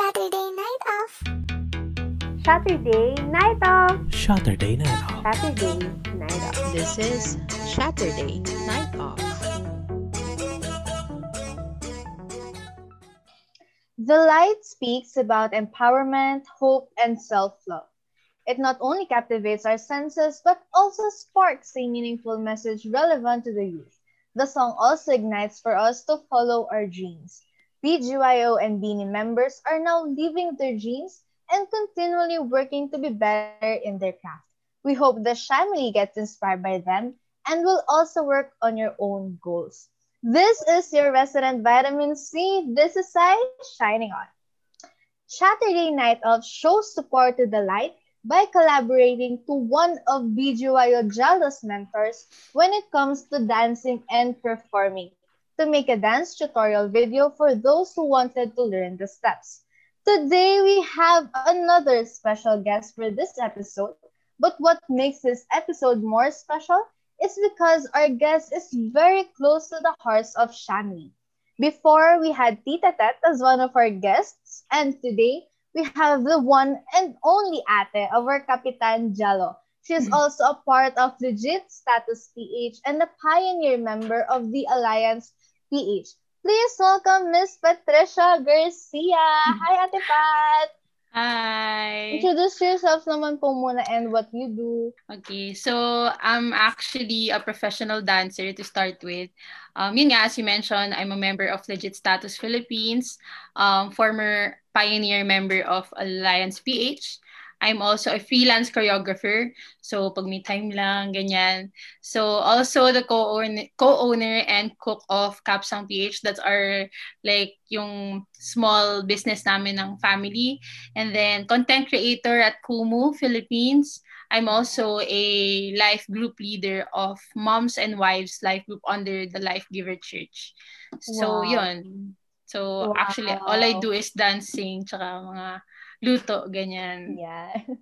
Saturday night off. Saturday night off. Saturday night off. Saturday night off. This is Saturday Night Off. The light speaks about empowerment, hope, and self-love. It not only captivates our senses, but also sparks a meaningful message relevant to the youth. The song also ignites for us to follow our dreams. BGYO and Beanie members are now living their dreams and continually working to be better in their craft. We hope the family gets inspired by them and will also work on your own goals. This is your resident vitamin C. This is Sai shining on. Saturday Night Off shows support to the light by collaborating to one of BGYO Jalo's mentors when it comes to dancing and performing to make a dance tutorial video for those who wanted to learn the steps. Today we have another special guest for this episode, but what makes this episode more special is because our guest is very close to the hearts of Shamli. Before we had Tita Tet as one of our guests, and today we have the one and only ate of our Kapitan Jalo. She is mm. also a part of Legit Status PH and a pioneer member of the Alliance PH. Please welcome Miss Patricia Garcia. Hi, Ate Pat! Hi! Introduce yourself naman po muna and what you do. Okay, so I'm actually a professional dancer to start with. Um, yun nga, as you mentioned, I'm a member of Legit Status Philippines, um, former pioneer member of Alliance PH. I'm also a freelance choreographer. So, pag may time lang, ganyan. So, also the co-owner, co-owner and cook of Capsang PH. That's our, like, yung small business namin ng family. And then, content creator at Kumu, Philippines. I'm also a life group leader of Moms and Wives Life Group under the Life Giver Church. So, Wow. yun. So, Wow. actually, all I do is dancing, tsaka mga luto, ganyan. Yeah.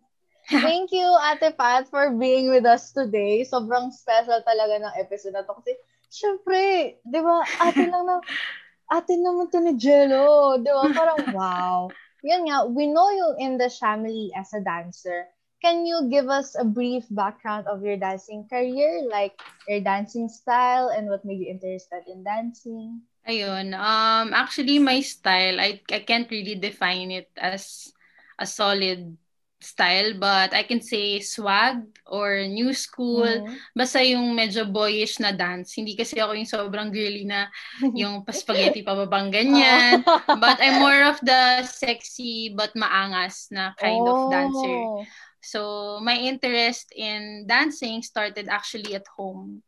Thank you, Ate Pat, for being with us today. Sobrang special talaga ng episode na to. Kasi, syempre, di ba, ate lang na, ate naman to ni Jello. Di ba? Parang, wow. Yun nga, we know you in the family as a dancer. Can you give us a brief background of your dancing career, like your dancing style and what made you interested in dancing? Ayun. Um, actually, my style, I, I can't really define it as a solid style, but I can say swag or new school. Mhm. Basta yung medyo boyish na dance. Hindi kasi ako yung sobrang girly na yung pa-spaghetti pababang ganyan. but I'm more of the sexy but maangas na kind of dancer. Oh. So my interest in dancing started actually at home.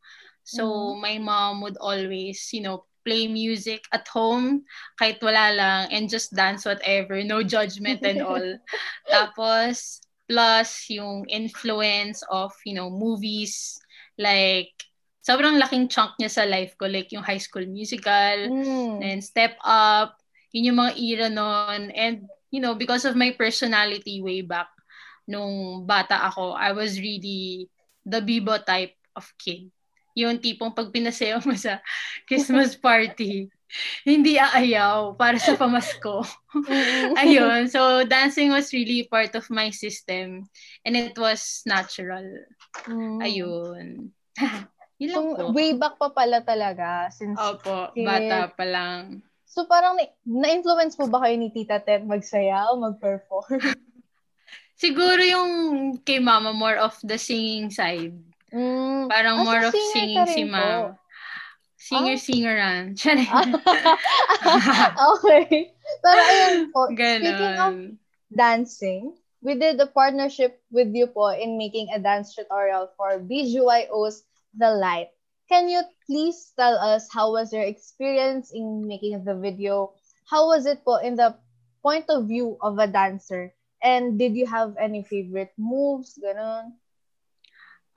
So my mom would always, you know, play music at home kahit wala lang and just dance whatever, no judgment and all. Tapos plus yung influence of, you know, movies like sobrang laking chunk niya sa life ko like yung High School Musical, Mm. and Step Up, yun yung mga era nun. And, you know, because of my personality way back, nung bata ako, I was really the bibo type of kid. Yung tipong pag pinasayaw mo sa Christmas party, hindi aayaw para sa pamasko. Ayun. So, dancing was really part of my system. And it was natural. Mm. Ayun. Yun lang So, po. way back pa pala talaga. Since, Opo, kid. bata pa lang. so, parang na- na-influence po ba kayo ni Tita Tet magsayaw, mag-perform? Siguro yung kay mama, more of the singing side. Mm. Parang Ah, more of singing si po. Singer-singeran. Siya rin. okay. Pero ayun po, speaking of dancing, we did a partnership with you po in making a dance tutorial for BGYO's The Light. Can you please tell us how was your experience in making the video? How was it po in the point of view of a dancer? And did you have any favorite moves? Ganon.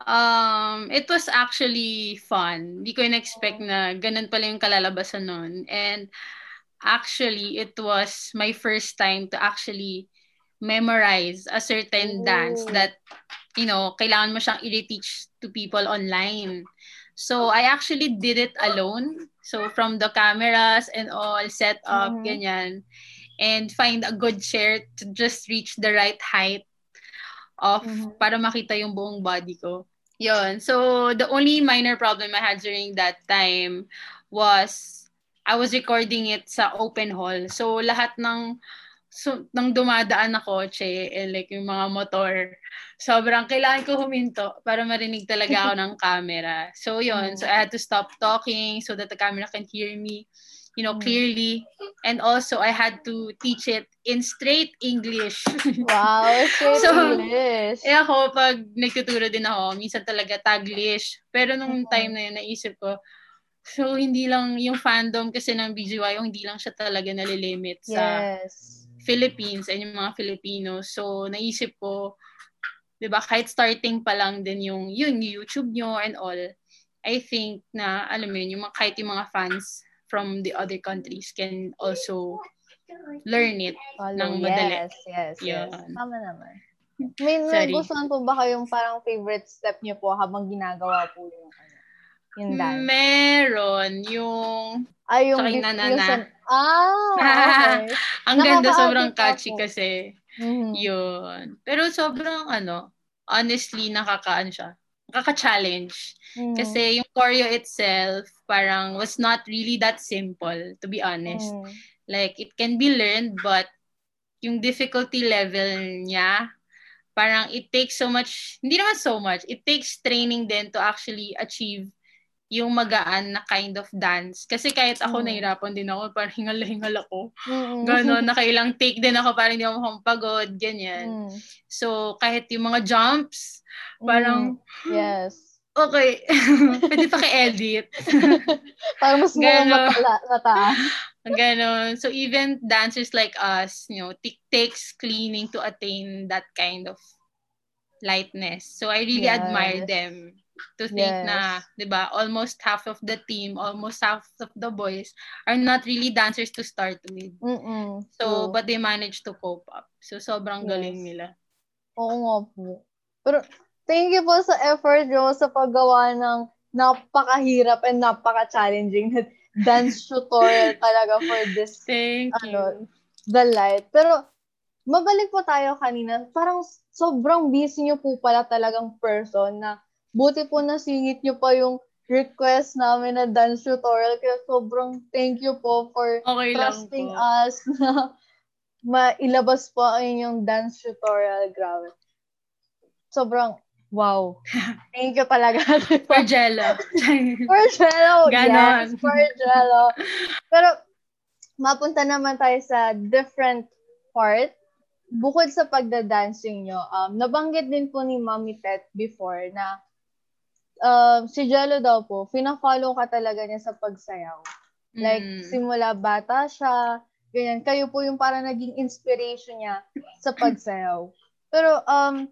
Um, it was actually fun. Hindi ko in-expect na ganun pala yung kalalabasan nun. And actually, it was my first time to actually memorize a certain dance Oh. that, you know, kailangan mo siyang i-teach to people online. So, I actually did it alone. So, from the cameras and all, set up, Mhm. ganyan. and find a good chair to just reach the right height of Mhm. para makita yung buong body ko. Yun. So, the only minor problem I had during that time was I was recording it sa open hall. So, lahat ng so, nang dumadaan na kotse and like yung mga motor, sobrang kailangan ko huminto para marinig talaga ako ng camera. So, yun. So, I had to stop talking so that the camera can hear me, you know, Mm. clearly. And also, I had to teach it in straight English. Wow, straight So, English. Eh ako, pag nagtuturo din ako, minsan talaga Taglish. Pero nung time na yun, naisip ko, so hindi lang yung fandom kasi ng BGY, hindi lang siya talaga nalilimit sa Yes. Philippines and yung mga Filipinos. So naisip ko, di ba, kahit starting pa lang din yung, yun, yung YouTube nyo and all, I think na, alam mo yun, yung mga, kahit yung mga fans from the other countries can also learn it. Follow. ng madali. Yes, yes, yes. Yun. Tama naman. May nagustuhan po ba kayong parang favorite step niyo po habang ginagawa po yung ano, yung dance? Meron yung Ay, yung, Tsaka yung nanana. yung san- Ah, okay. Ang ganda, sobrang catchy ako. kasi. Mhm. Yun. Pero sobrang ano, honestly, nakakaano siya. Nakaka-challenge. Mhm. Kasi yung choreo itself, parang was not really that simple, to be honest. Mhm. Like, it can be learned, but yung difficulty level niya, parang it takes so much, hindi naman so much, it takes training din to actually achieve yung magaan na kind of dance. Kasi kahit ako Mm. nahirapan din ako, parang hingal-hingal ako. Mhm. Ganon, nakailang take din ako, parang hindi ako mapagod, ganyan. Mhm. So, kahit yung mga jumps, parang, Mhm. Yes. okay, pwede pa ka-edit. Parang mas mga Ganon. matala, mataas. Ganon. So, even dancers like us, you know, it takes cleaning to attain that kind of lightness. So, I really Yes. admire them to think Yes. na, di ba, almost half of the team, almost half of the boys are not really dancers to start with. Mm-mm. So, True. but they managed to cope up. So, sobrang Yes. galing nila. Oo nga po. Pero, thank you po sa effort nyo sa paggawa ng napakahirap and napaka-challenging na dance tutorial talaga for this, Thank you. ano, the light. Pero, mabalik po tayo kanina. Parang sobrang busy nyo po pala talagang person na buti po nasingit nyo pa yung request namin na dance tutorial. Kaya sobrang thank you po for Okay trusting po. us na mailabas po ang inyong dance tutorial. Grabe. Sobrang, wow. Thank you talaga. For Jello. For Jello. Ganon. Yes, for Jello. Pero, mapunta naman tayo sa different part. Bukod sa pagda-dancing nyo, um, nabanggit din po ni Mami Tet before na um, si Jello daw po, fina-follow ka talaga niya sa pagsayaw. Like, Mm. simula bata siya, ganyan. Kayo po yung parang naging inspiration niya sa pagsayaw. Pero, um,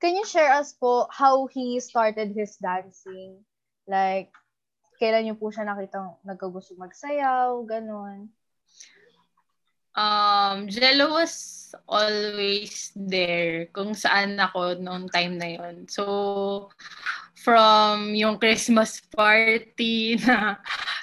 can you share us po how he started his dancing? Like, kailan niyo po siya nakitang nagkagusto magsayaw, ganun. Um, Jello was always there kung saan ako noong time na yon. So, from yung Christmas party na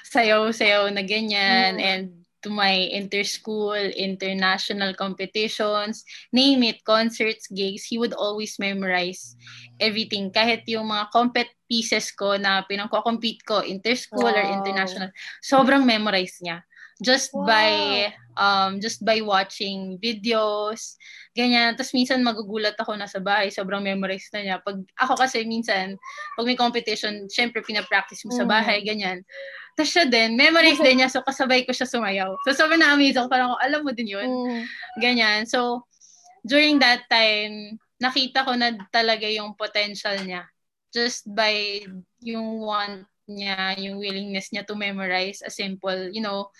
sayaw-sayaw na ganyan Mm. and to my inter-school, international competitions, name it, concerts, gigs, he would always memorize everything. Kahit yung mga compet pieces ko na pinangko-compete ko, inter-school or Wow. international, sobrang memorize niya. Just Wow. by um just by watching videos, ganyan. Tapos minsan magugulat ako na sa bahay, sobrang memorize na niya. Pag ako kasi minsan, pag may competition, syempre pinapractice mo sa Mm. bahay, ganyan. Tapos siya din, memorize din niya, so kasabay ko siya sumayaw. So sobrang na-amaze ako, parang alam mo din yun. Mm. Ganyan. So, during that time, nakita ko na talaga yung potential niya. Just by yung want niya, yung willingness niya to memorize a simple, you know,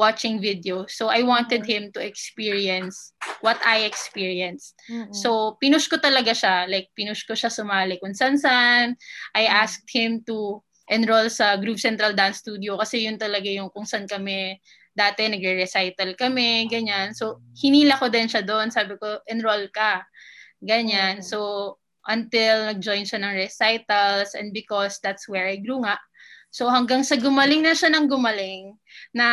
watching video. So, I wanted him to experience what I experienced. Mm-mm. So, pinush ko talaga siya. Like, pinush ko siya sumali kung san-san. I Mm. asked him to enroll sa Groove Central Dance Studio kasi yun talaga yung kung saan kami dati nagre-recital kami, ganyan. So, hinila ko din siya doon. Sabi ko, enroll ka. Ganyan. Mm. So, until nag-join siya ng recitals and because that's where I grew nga. So, hanggang sa gumaling na siya ng gumaling na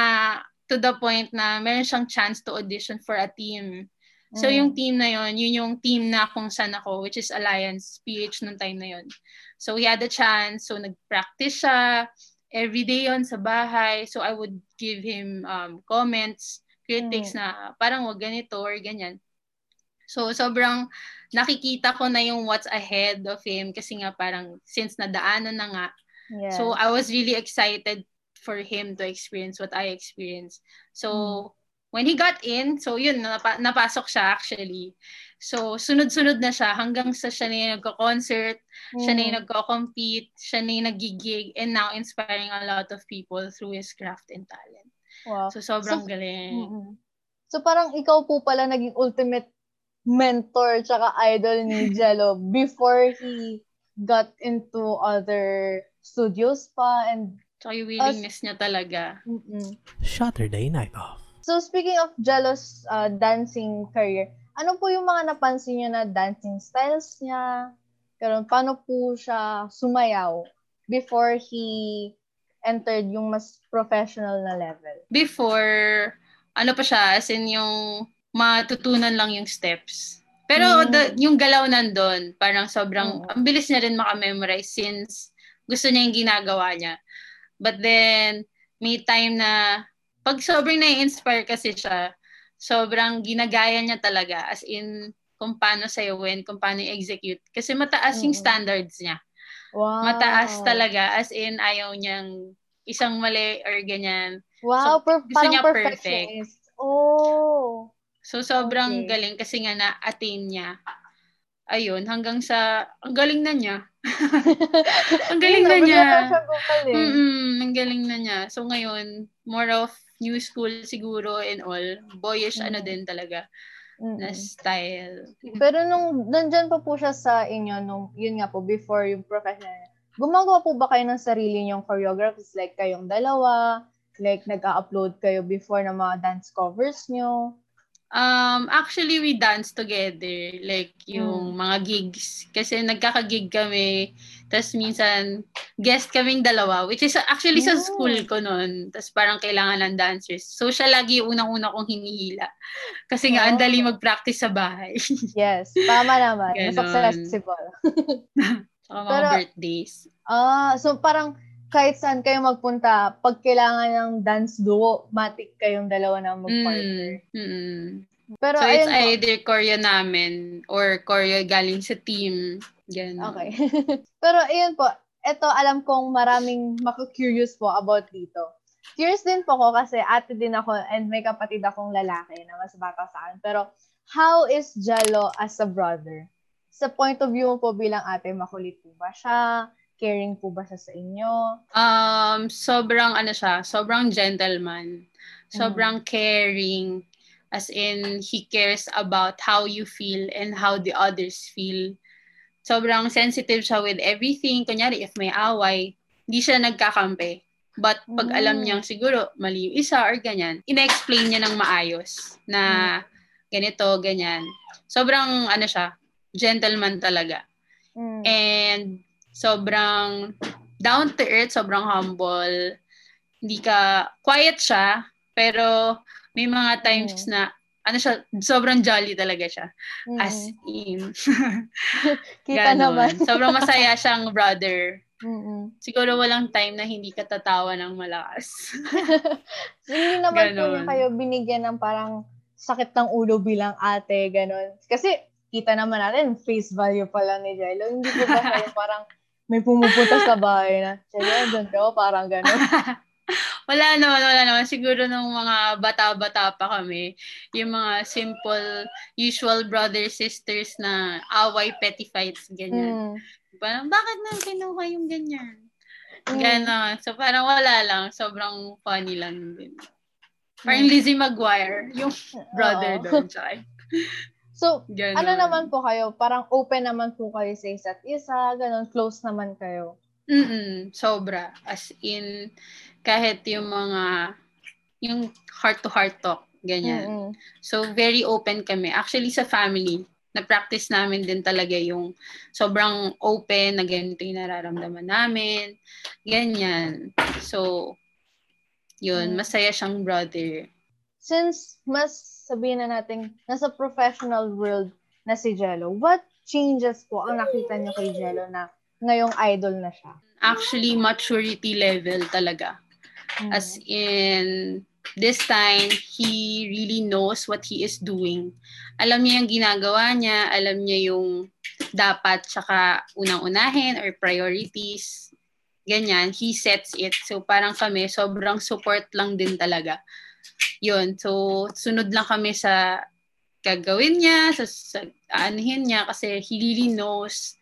to the point na meron siyang chance to audition for a team. So Mm. yung team na yon, yun yung team na kung saan ako, which is Alliance PH nung time na yon. So we had a chance, so nag-practice siya, every day yon sa bahay. So I would give him um, comments, critics Mm. na parang wag ganito or ganyan. So sobrang nakikita ko na yung what's ahead of him kasi nga parang since nadaanan na nga. Yes. So I was really excited for him to experience what I experienced. So Mm. when he got in, so yun, napa- napasok siya actually. So sunod-sunod na siya hanggang sa siya na yung nagko-concert, siya na yung Mm. nagko-compete, siya na yung nagigig, and now inspiring a lot of people through his craft and talent. Wow. So sobrang So- galing. Mm-mm. So parang ikaw po pala naging ultimate mentor tsaka idol ni Jello before he got into other studios pa and So yung willingness niya talaga. mm-mm. Saturday Night Off. So speaking of Jello's uh, dancing career, ano po yung mga napansin niyo na dancing styles niya? Ganun, paano po siya sumayaw before he entered yung mas professional na level? Before, ano pa siya, as in yung matutunan lang yung steps. Pero Mm. the- yung galaw nandun, parang sobrang, Oo. ang bilis niya rin makamemorize since gusto niya yung ginagawa niya. But then, may time na, pag sobrang nai-inspire kasi siya, sobrang ginagaya niya talaga. As in, kung paano sayawin, kung paano i-execute. Kasi mataas yung standards niya. Wow. Mataas talaga. As in, ayaw niyang isang mali or ganyan. Wow, So, per- gusto niya perfect. Oh. So, sobrang Okay. galing kasi nga na-attain niya. Ayun, hanggang sa, ang galing na niya. ang galing na niya. gumaling. Mm-mm, ang galing na niya. So, ngayon, more of new school siguro and all. Boyish ano Mm. din talaga Mm-mm. na style. Pero nung nandyan pa po siya sa inyo, nung, yun nga po, before yung professional, gumagawa po ba kayo ng sarili niyong choreographies? Like kayong dalawa? Like nag-upload kayo before ng mga dance covers niyo? Um, actually, we dance together. Like, yung Mm. mga gigs. Kasi nagkaka-gig kami. Tapos minsan, guest kaming dalawa. Which is actually sa Mm. school ko noon. Tapos parang kailangan ng dancers. So, siya lagi yung unang-una kong hinihila. Kasi nga, ang Oh. dali mag-practice sa bahay. Yes, tama naman. Ganon. Successful. Saka mga Pero- birthdays. Ah, so parang kahit saan kayo magpunta, pag kailangan ng dance duo, matik kayong dalawa na mag-partner. Mm, mm. Pero So, it's either choreo namin or choreo galing sa team. Ganun. Okay. Pero ayun po, ito alam kong maraming maka-curious po about dito. Curious din po ko kasi ate din ako and may kapatid akong lalaki na mas bata sa akin. Pero how is Jello as a brother? Sa point of view mo po bilang ate, makulit po ba siya? Caring po ba siya sa inyo? Um, sobrang ano siya, sobrang gentleman. Sobrang caring. As in, he cares about how you feel and how the others feel. Sobrang sensitive siya with everything. Kunyari, if may away, hindi siya nagkakampi. But pag Mm. alam niyang siguro mali yung isa or ganyan, ina-explain niya ng maayos na ganito, ganyan. Sobrang ano siya, gentleman talaga. Mm. And sobrang down to earth, sobrang humble. Hindi ka, quiet siya, pero may mga times na, ano siya, sobrang jolly talaga siya. Mm. As in. Kita ganon. naman. sobrang masaya siyang brother. Mm-mm. Siguro walang time na hindi ka tatawa ng malakas. Hindi naman po Ganon. niya kayo binigyan ng parang sakit ng ulo bilang ate, ganon. Kasi kita naman natin, face value pa lang ni Jello. Hindi po ba kayo parang may pumupunta sa bahay na, Jello, doon ka, parang ganon. wala naman, wala naman. Siguro nung mga bata-bata pa kami, yung mga simple, usual brother-sisters na away, petty fights, ganyan. Mm. Parang, bakit na kinuha yung ganyan? Mm. Ganon. So, parang wala lang. Sobrang funny lang din. Parang Mm. Lizzie McGuire, yung brother Oo. doon. So, ganon. ano naman po kayo? Parang open naman po kayo sa isa't isa, ganon, close naman kayo. Mm-mm, sobra. As in, kahit yung mga, yung heart-to-heart talk, ganyan. Mm-mm. So, very open kami. Actually, sa family, na-practice namin din talaga yung sobrang open na ganito yung nararamdaman namin. Ganyan. So, Yun, Mm. masaya siyang brother. Since mas sabihin na natin, nasa professional world na si Jello, what changes po ang nakita niyo kay Jello na ngayong idol na siya? Actually, maturity level talaga. Mm. As in, this time, he really knows what he is doing. Alam niya yung ginagawa niya, alam niya yung dapat tsaka unang-unahin or priorities. Ganyan, he sets it. So parang kami, sobrang support lang din talaga. Yun, so sunod lang kami sa gagawin niya, sa, sa aanhin niya kasi he really knows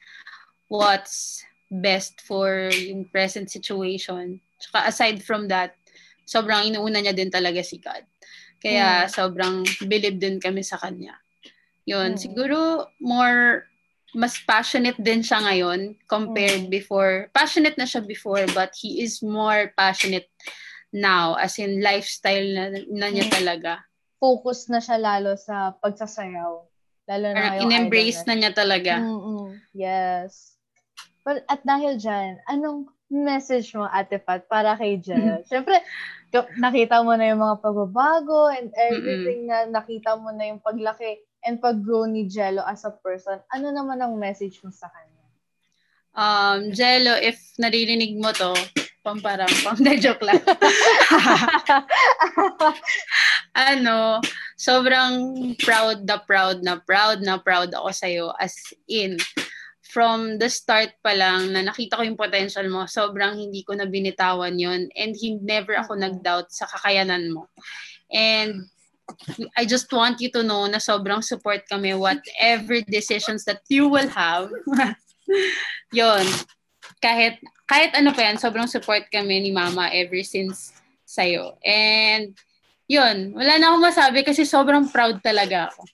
what's best for yung present situation. Tsaka aside from that, sobrang inuuna niya din talaga si God. Kaya Mm. sobrang believe din kami sa kanya. Yun, Mm. siguro more mas passionate din siya ngayon compared Mm. before. Passionate na siya before but he is more passionate now as in lifestyle na, na niya talaga. Focus na siya lalo sa pagsasayaw. Lalo na Parang in-embrace na niya talaga. Mm-mm. Yes. But at dahil dyan, anong message mo, Ate Pat, para kay Jello? Siyempre, nakita mo na yung mga pagbabago and everything na nakita mo na yung paglaki and pag-grow ni Jello as a person. Ano naman ang message mo sa kanya? Um, Jello, if naririnig mo to, pamparam pam, de joke lang. ano, sobrang proud na proud na proud na proud ako sa'yo as in from the start pa lang na nakita ko yung potential mo, sobrang hindi ko na binitawan yon and hindi never ako nag-doubt sa kakayanan mo. And I just want you to know na sobrang support kami whatever decisions that you will have. yon kahit kahit ano pa yan, sobrang support kami ni Mama ever since sa'yo. And yun, wala na akong masabi kasi sobrang proud talaga ako.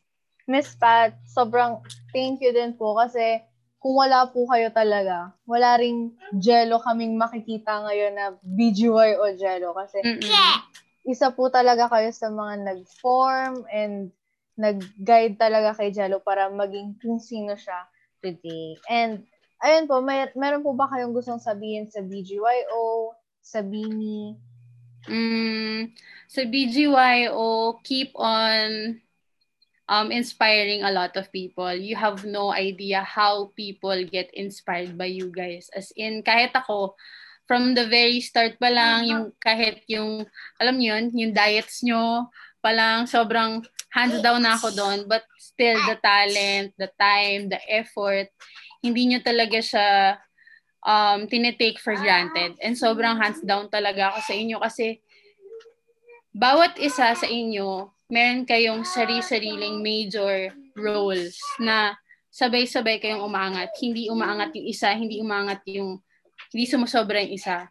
Miss Pat, sobrang thank you din po kasi kung wala po kayo talaga, wala ring Jello kaming makikita ngayon na BGY o Jello kasi Mm-mm. isa po talaga kayo sa mga nag-form and nag-guide talaga kay Jello para maging kung sino siya today. And ayun po, may, meron po ba kayong gustong sabihin sa BGYO, sa Bini? Mm, sa BGYO, keep on um, inspiring a lot of people. You have no idea how people get inspired by you guys. As in, kahit ako, from the very start pa lang, yung kahit yung, alam niyo yun, yung diets nyo, pa lang, sobrang hands down na ako doon. But still, the talent, the time, the effort, hindi nyo talaga siya um, tinetake for granted. And sobrang hands down talaga ako sa inyo kasi bawat isa sa inyo, meron kayong sari-sariling major roles na sabay-sabay kayong umangat. Hindi umaangat yung isa, hindi umangat yung, hindi sumusobra yung isa.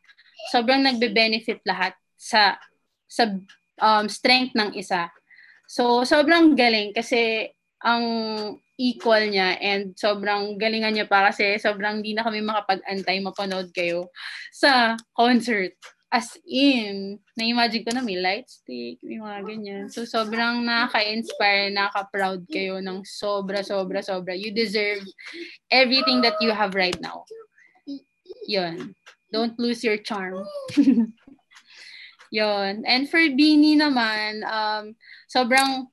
Sobrang nagbe-benefit lahat sa sa um, strength ng isa. So, sobrang galing kasi ang equal niya and sobrang galingan niya pa kasi sobrang di na kami makapag-antay mapanood kayo sa concert. As in, na-imagine ko na may light stick, may mga ganyan. So, sobrang nakaka-inspire, nakaka-proud kayo ng sobra, sobra, sobra. You deserve everything that you have right now. Yun. Don't lose your charm. Yun. And for Beanie naman, um, sobrang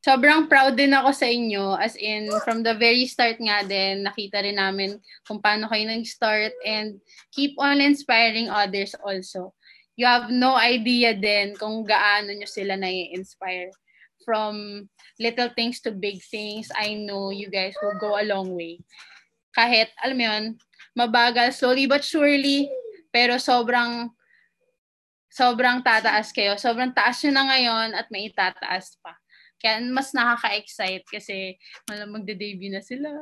sobrang proud din ako sa inyo as in from the very start nga din nakita rin namin kung paano kayo nag-start and keep on inspiring others also. You have no idea din kung gaano nyo sila na-inspire. From little things to big things, I know you guys will go a long way. Kahit, alam mo yun, mabagal, slowly but surely, pero sobrang sobrang tataas kayo. Sobrang taas nyo na ngayon at may itataas pa. Kaya mas nakaka-excite kasi malam magde-debut na sila.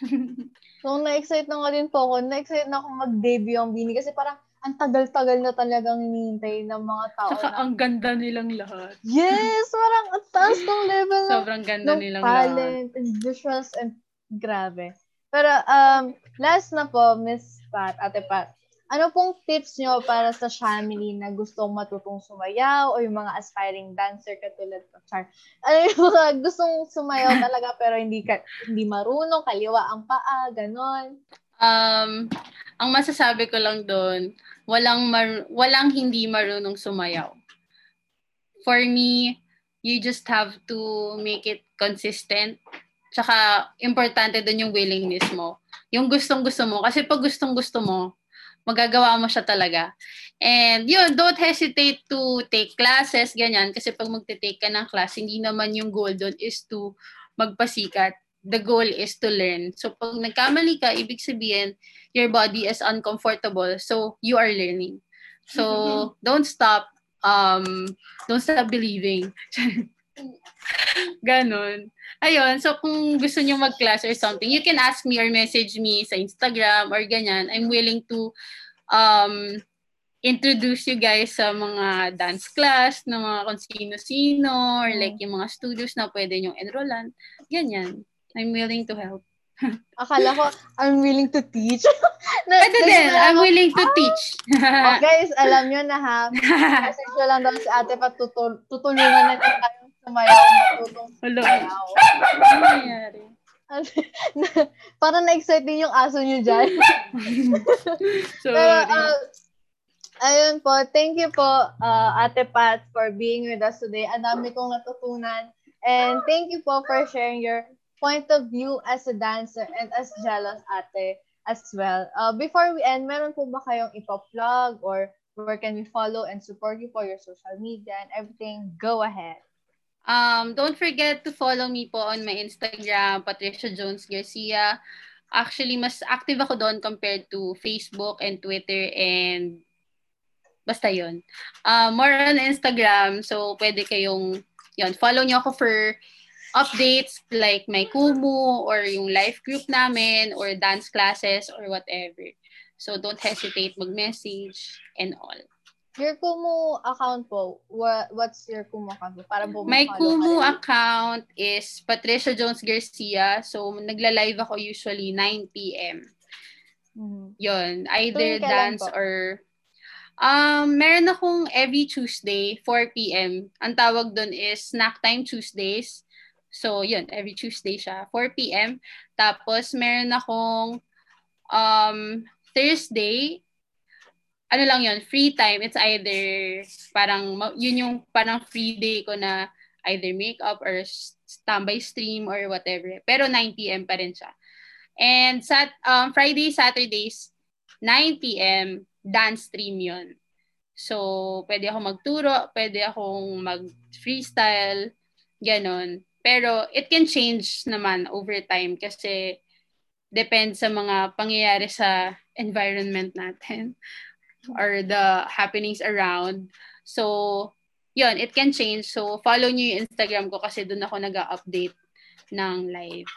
So, na-excite na nga din po ako. Na-excite na ako mag-debut ang Bini kasi parang ang tagal-tagal na talagang hinihintay ng mga tao Saka na, ang ganda nilang lahat. yes, parang ang taas ng level ng, Sobrang ganda ng nilang lahat. talent and visuals and grabe. Pero, um, last na po, Miss Pat, Ate Pat, ano pong tips nyo para sa family na gustong matutong sumayaw o yung mga aspiring dancer katulad ko? Char. Ano yung mga gustong sumayaw talaga pero hindi ka, hindi marunong, kaliwa ang paa, ganon. Um, ang masasabi ko lang doon, walang mar- walang hindi marunong sumayaw. for me, you just have to make it consistent. Tsaka, importante dun yung willingness mo. Yung gustong-gusto mo. Kasi pag gustong-gusto mo, magagawa mo siya talaga. And yun, don't hesitate to take classes, ganyan. Kasi pag magte-take ka ng class, hindi naman yung goal doon is to magpasikat. The goal is to learn. So pag nagkamali ka, ibig sabihin, your body is uncomfortable. So you are learning. So don't stop. Um, don't stop believing. Ganon. Ayun, so kung gusto niyo mag-class or something, you can ask me or message me sa Instagram or ganyan. I'm willing to um, introduce you guys sa mga dance class, na mga kung sino-sino, or like yung mga studios na pwede niyong enrollan. Ganyan. I'm willing to help. Akala ko, I'm willing to teach. na, Pwede din. I'm willing to teach. Oh, guys, alam nyo na ha. Message nyo lang daw si ate pa tutul- tutulungan natin sumayaw. Matutong Hello. sumayaw. Ano nangyari? Parang na-excite din yung aso nyo dyan. So, Pero, uh, ayun po. Thank you po, uh, Ate Pat, for being with us today. Ang dami kong natutunan. And thank you po for sharing your point of view as a dancer and as jealous ate as well. Uh, before we end, meron po ba kayong ipa-plug or where can we follow and support you for your social media and everything? Go ahead. Um, don't forget to follow me po on my Instagram, Patricia Jones Garcia. Actually, mas active ako doon compared to Facebook and Twitter and basta yon. Uh, more on Instagram, so pwede kayong, yon follow nyo ako for updates like my Kumu or yung life group namin or dance classes or whatever. So don't hesitate mag-message and all. Your Kumu account po, what, what's your Kumu account po? Para po My Kumu kayo. account is Patricia Jones Garcia. So, nagla-live ako usually 9 p.m. Mhm. Yun. Either kailan dance po? or... Um, meron akong every Tuesday, 4 p.m. Ang tawag doon is Snack Time Tuesdays. So, yun. Every Tuesday siya. 4 p.m. Tapos, meron akong um, Thursday, ano lang yun, free time. It's either parang, yun yung parang free day ko na either makeup or standby stream or whatever. Pero 9 p.m. pa rin siya. And sat um, Friday, Saturdays, 9 p.m. dance stream yun. So, pwede ako magturo, pwede akong mag-freestyle, ganon. Pero it can change naman over time kasi depends sa mga pangyayari sa environment natin or the happenings around. So, yun, it can change. So, follow nyo yung Instagram ko kasi doon ako nag-update ng live.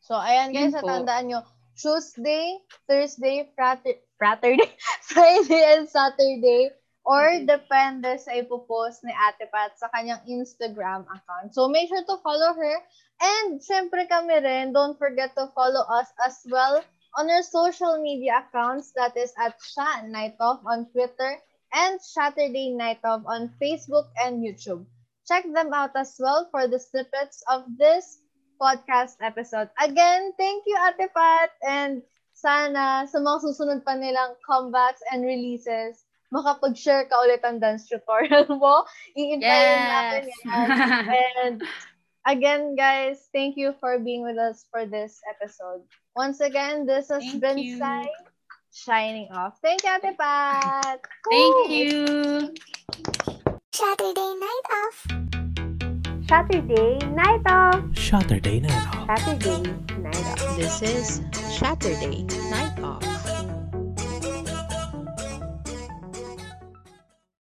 So, ayan guys, Yun po. natandaan nyo, Tuesday, Thursday, Frater- Friday, Friday, and Saturday, or depende sa ipopost ni Ate Pat sa kanyang Instagram account. So, make sure to follow her. And, syempre kami rin, don't forget to follow us as well on our social media accounts. That is at Sha Night Off on Twitter and Saturday Night Off on Facebook and YouTube. Check them out as well for the snippets of this podcast episode. Again, thank you, Ate Pat. And sana sa mga susunod pa nilang comebacks and releases, makapag-share ka ulit ang dance tutorial mo. Iintayin natin Yes! yan. And again, guys, thank you for being with us for this episode. Once again, this has Thank been you. Sai shining off. Thank you, Ate Pat. Thank Woo! you! Saturday night off. Saturday night off. Saturday night off. Saturday night off. This is Saturday Night Off.